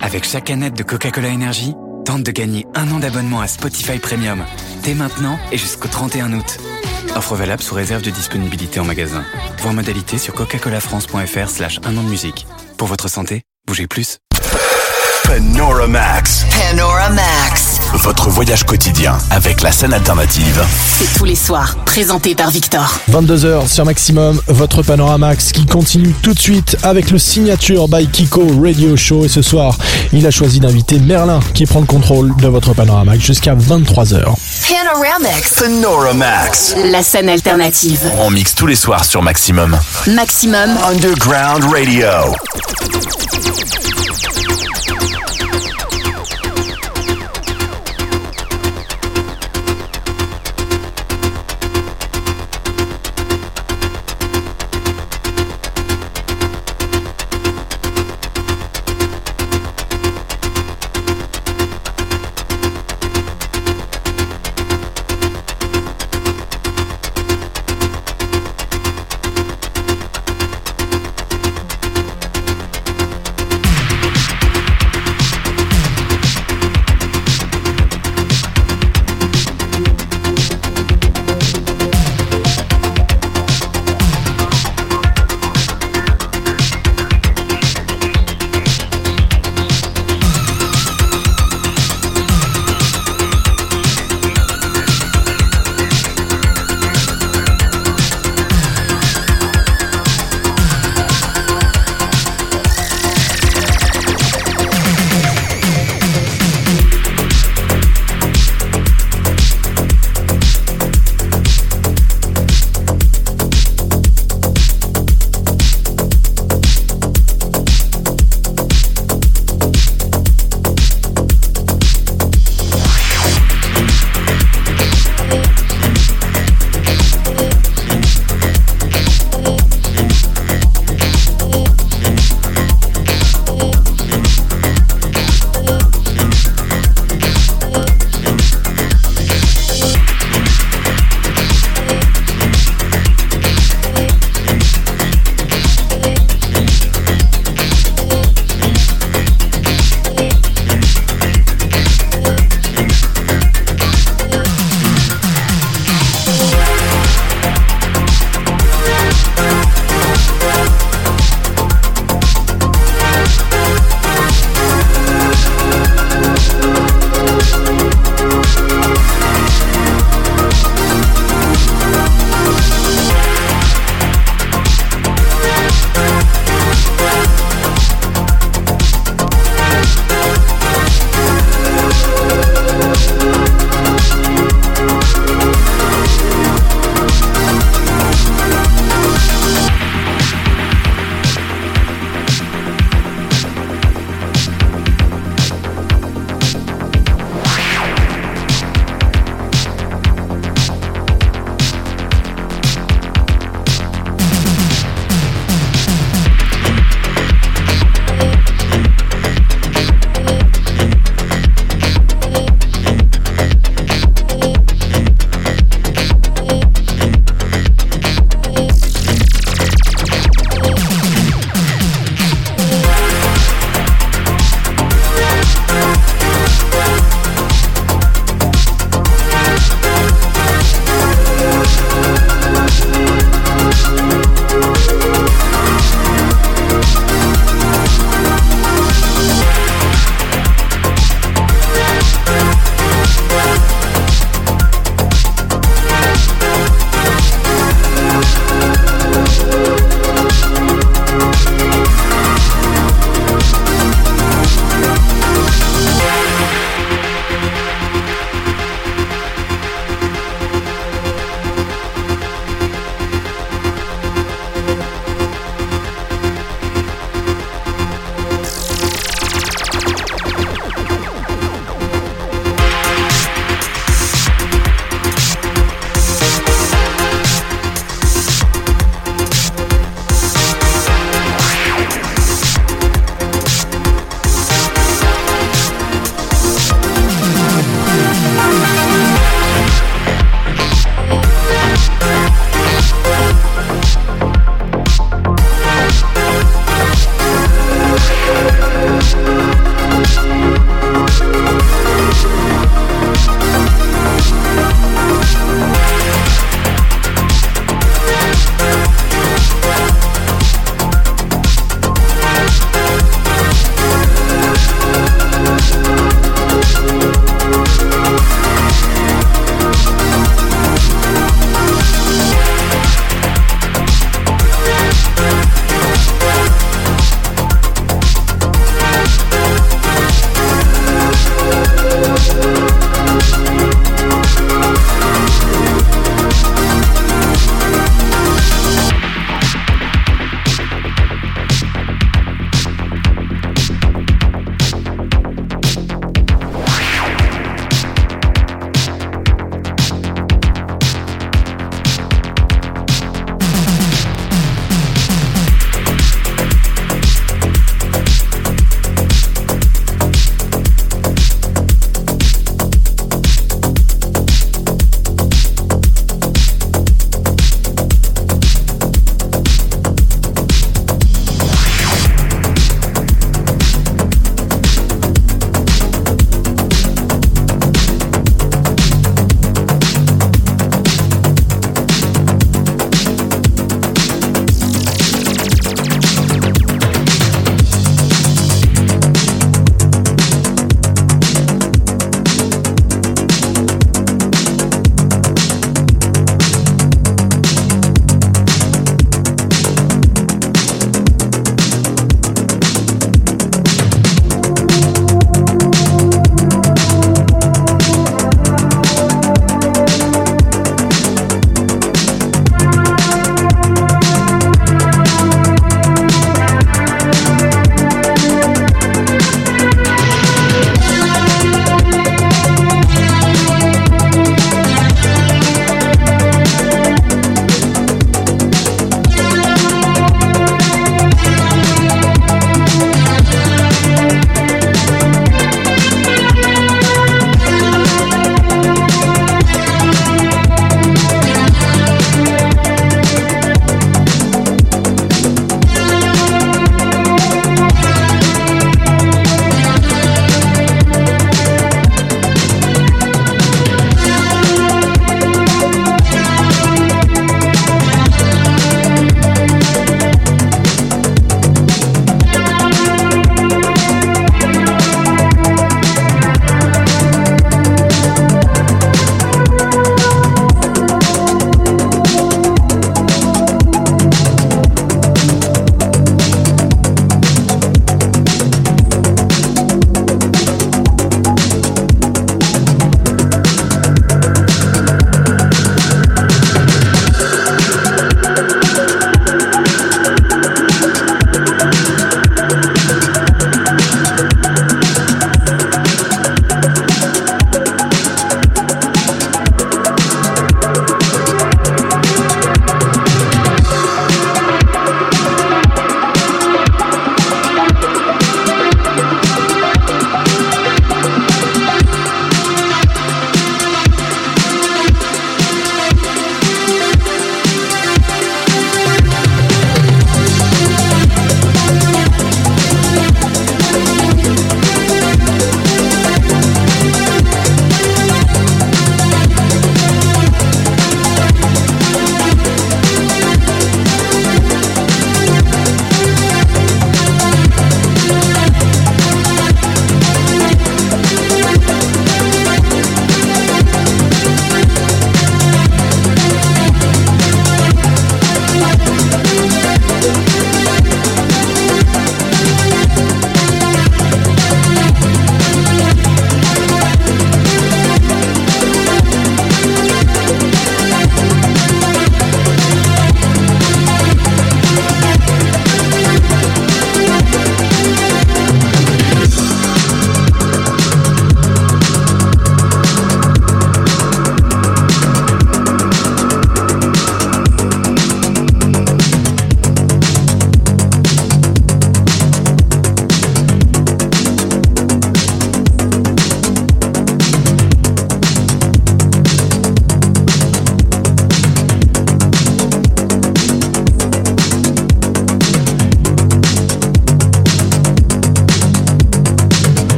Avec chaque canette de Coca-Cola Energy, tente de gagner un an d'abonnement à Spotify Premium. Dès maintenant et jusqu'au 31 août. Offre valable sous réserve de disponibilité en magasin. Voir modalité sur coca-colafrance.fr slash un an de musique. Pour votre santé, bougez plus. Panoramax. Panoramax. Votre voyage quotidien avec la scène alternative. C'est tous les soirs, présenté par Victor. 22h sur Maximum, votre Panoramax qui continue tout de suite avec le signature by Kiko Radio Show. Et ce soir, il a choisi d'inviter Merlin qui prend le contrôle de votre Panoramax jusqu'à 23h. Panoramax. Panoramax. La scène alternative. On mixe tous les soirs sur Maximum. Maximum. Underground Radio.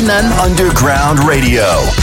Maximum Underground Radio.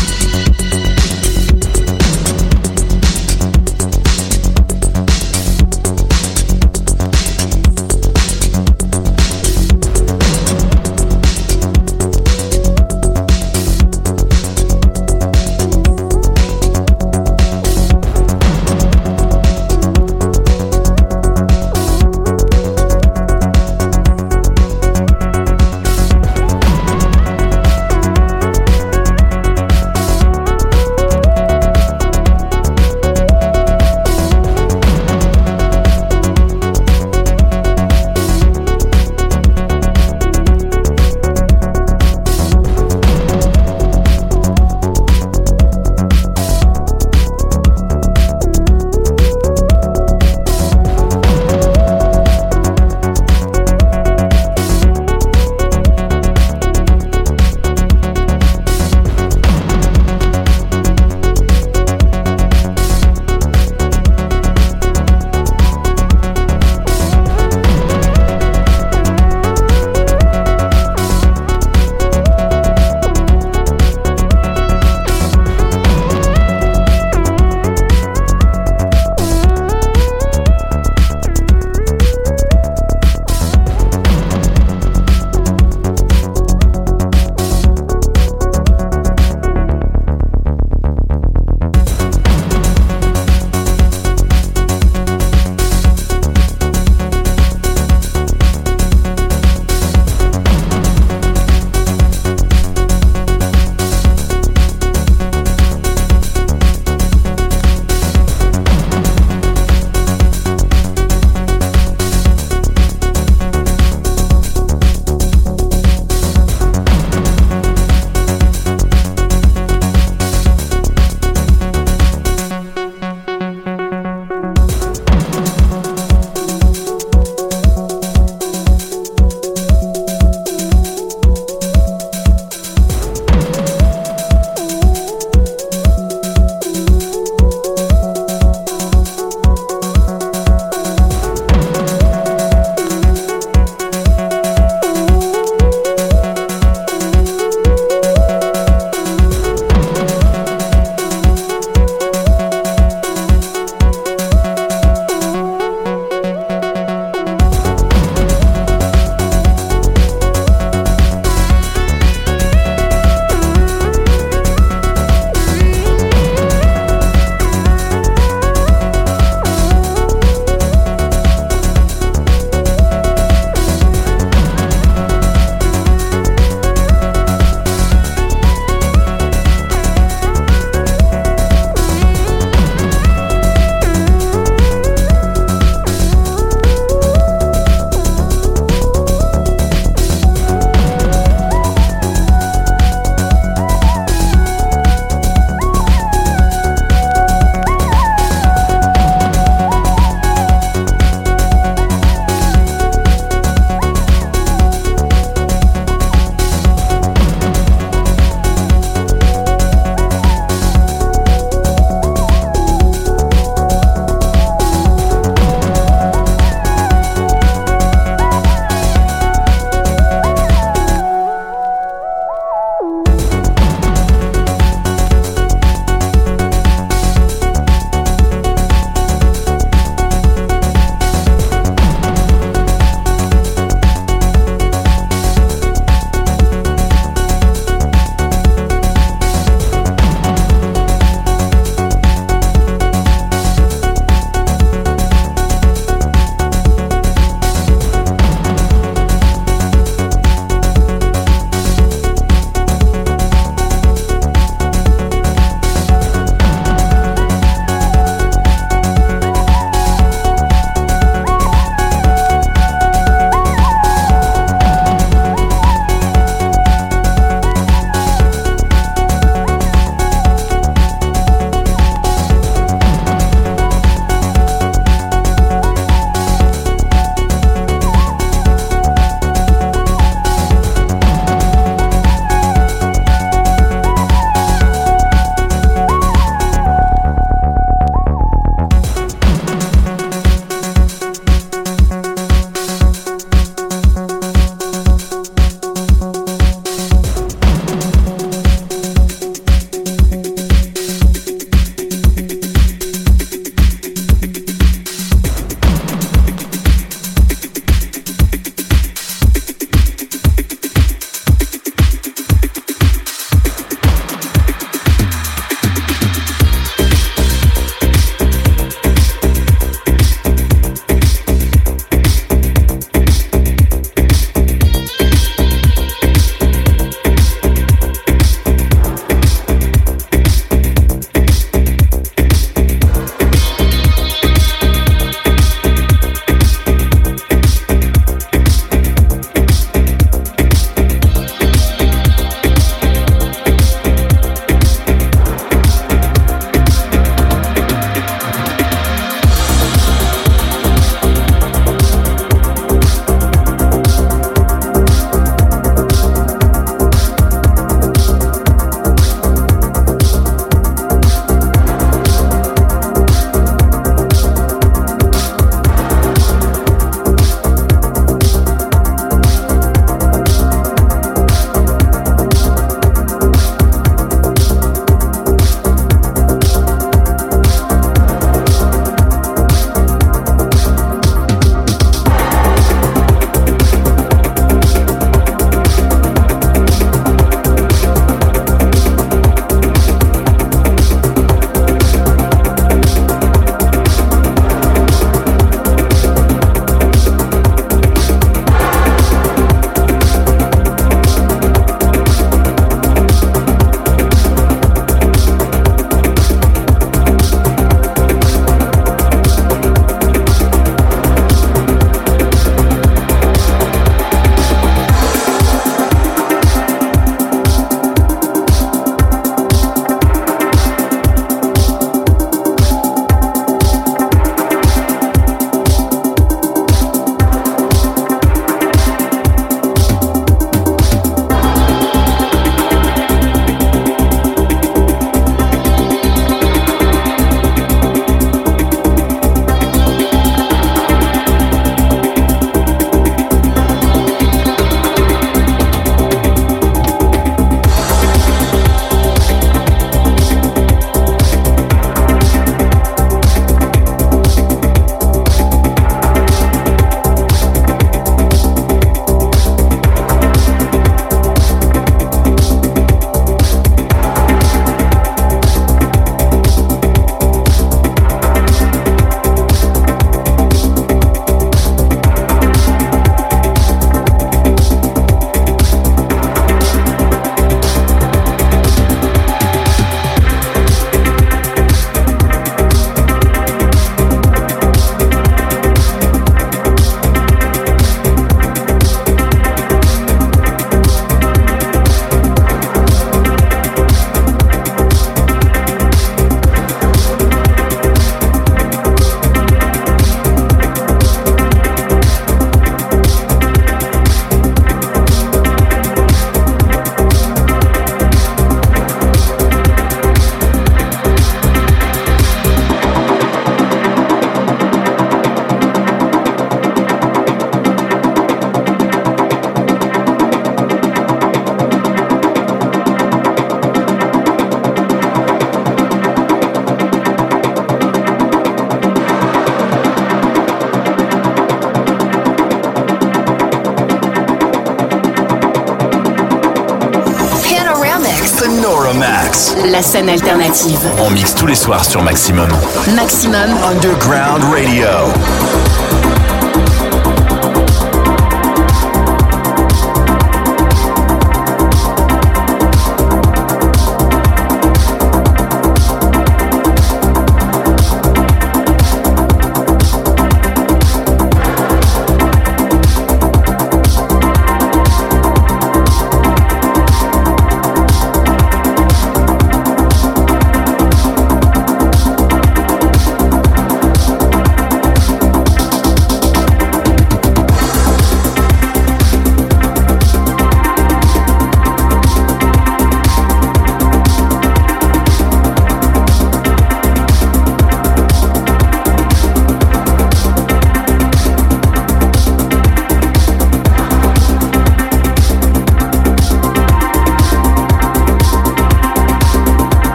La scène alternative. On mixe tous les soirs sur Maximum. Maximum. Underground Radio.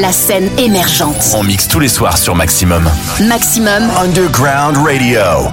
La scène émergente. On mixe tous les soirs sur Maximum. Maximum. Underground Radio.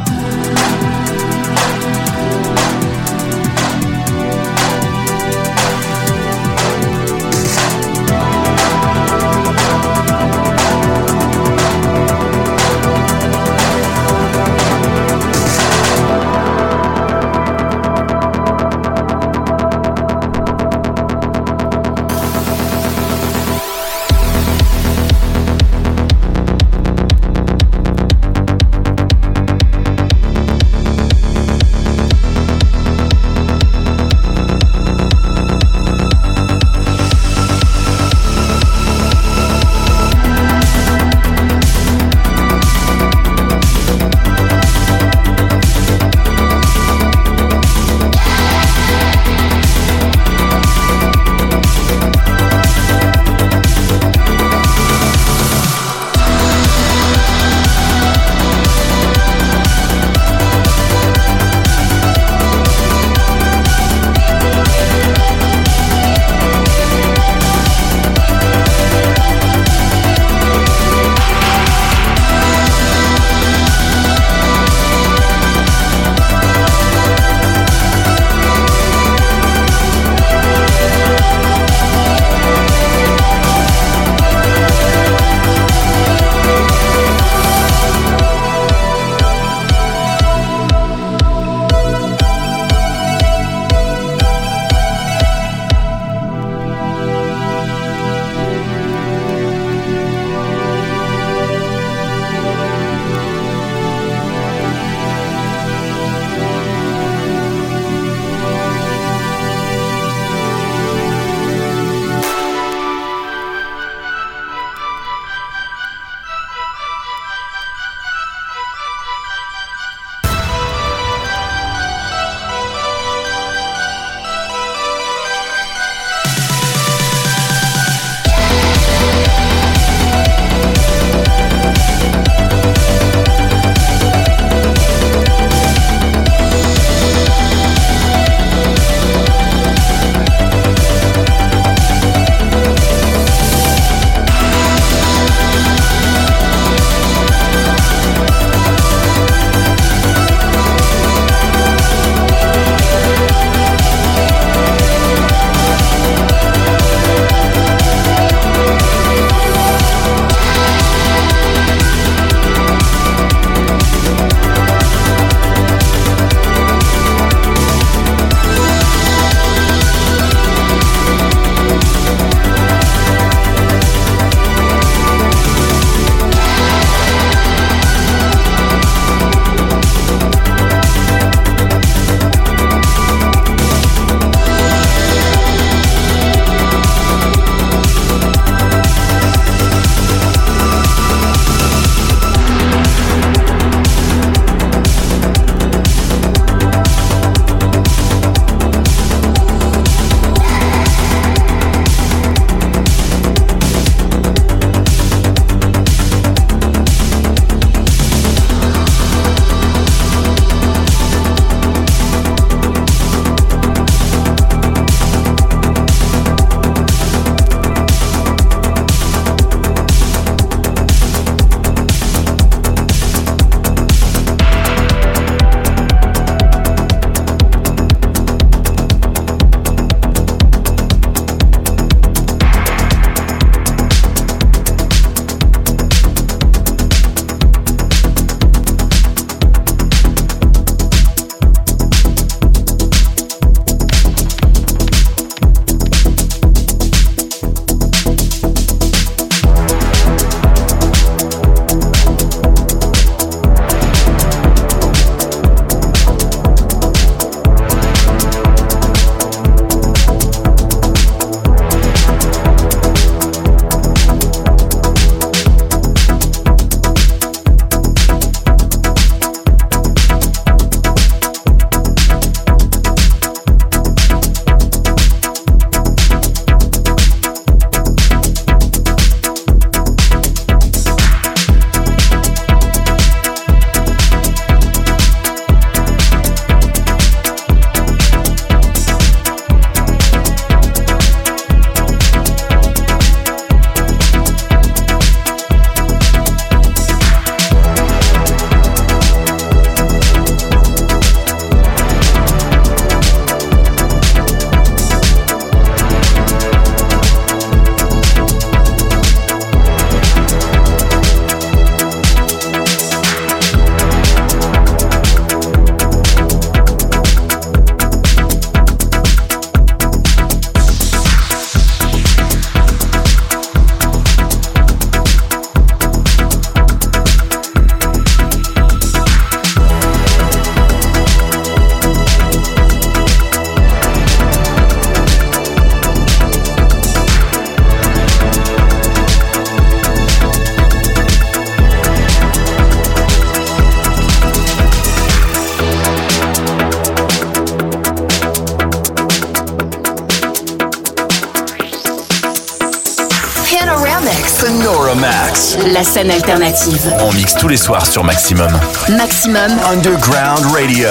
Scène alternative. On mixe tous les soirs sur Maximum. Maximum. Underground Radio.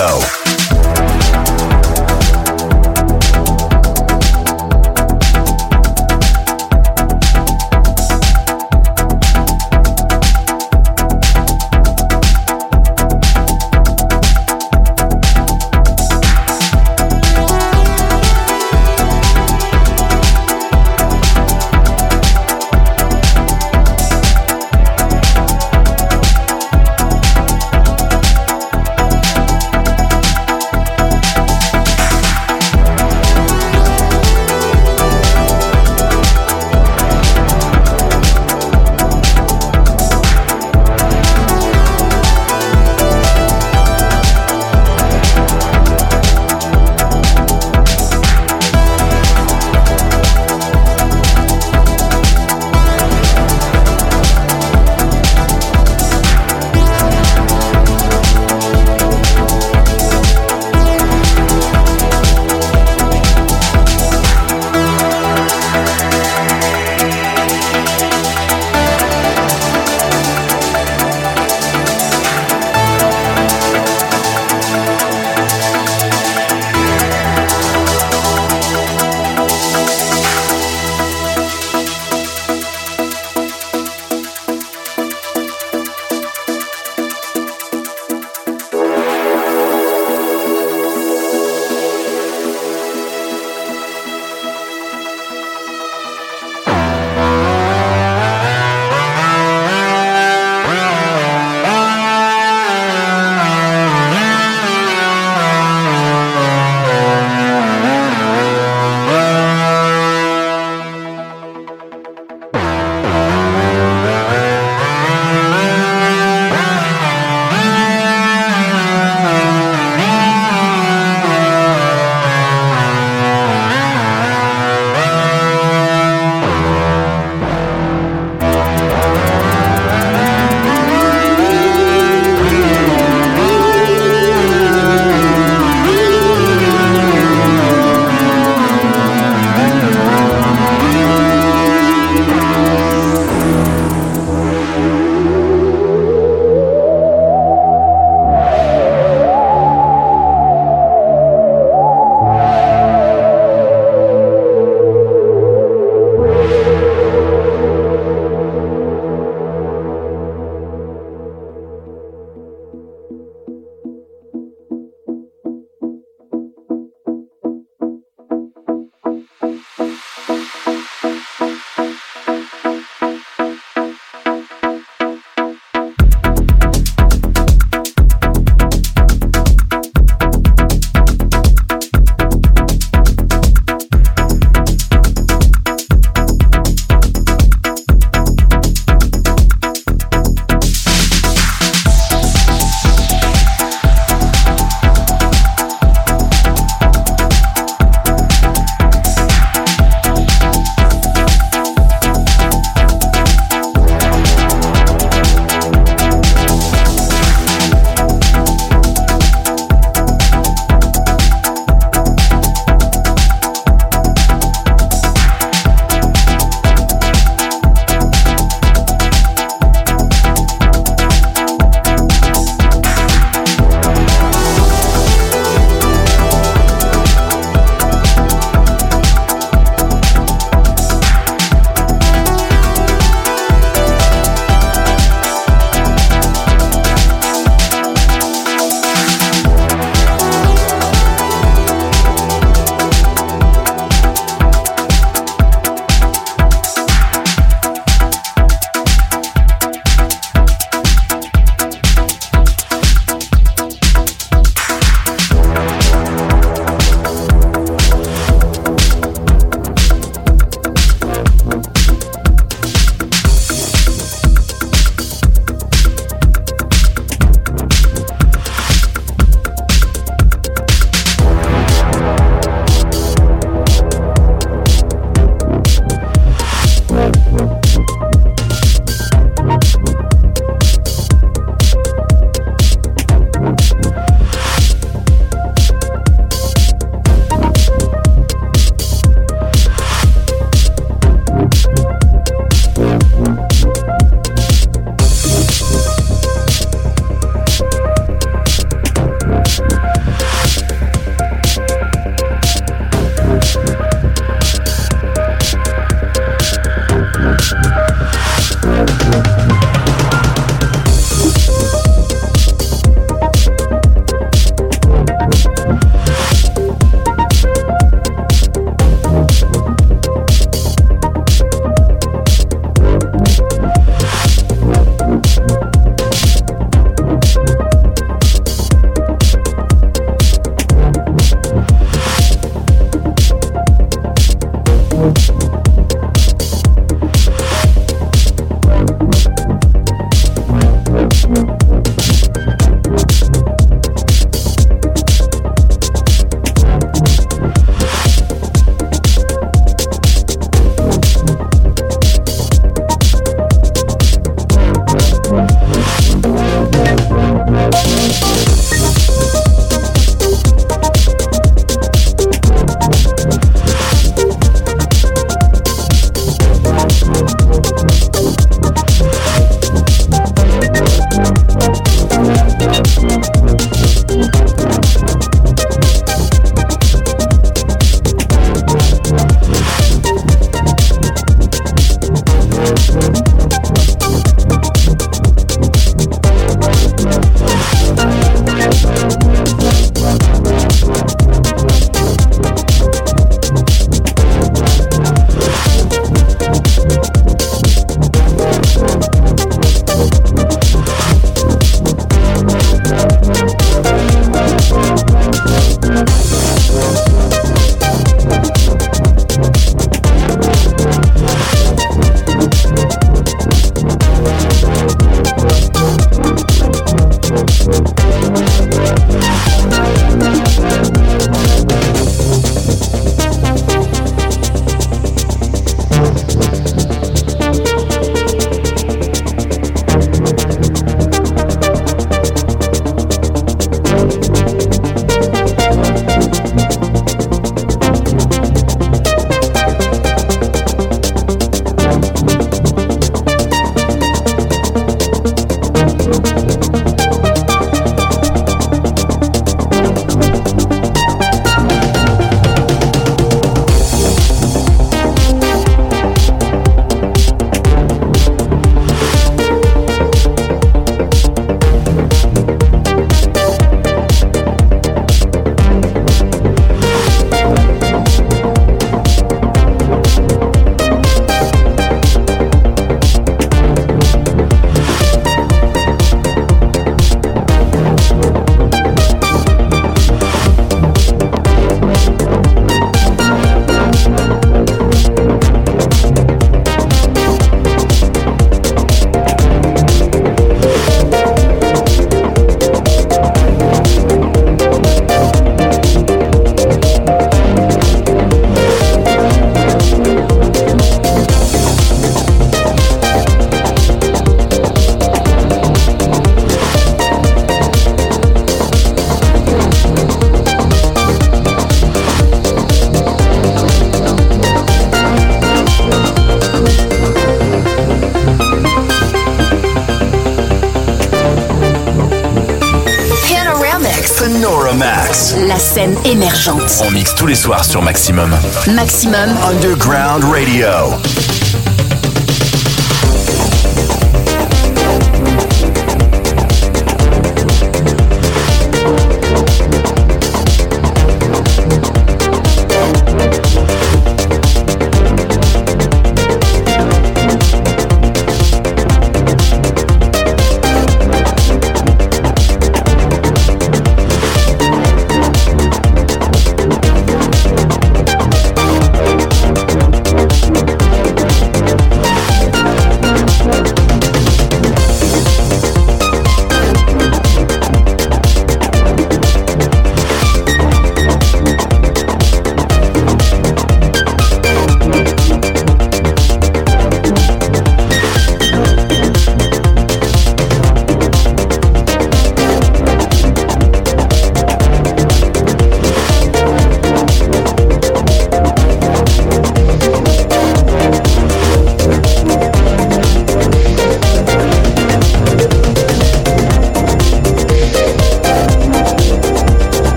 Émergente. On mixe tous les soirs sur Maximum. Maximum Underground Radio.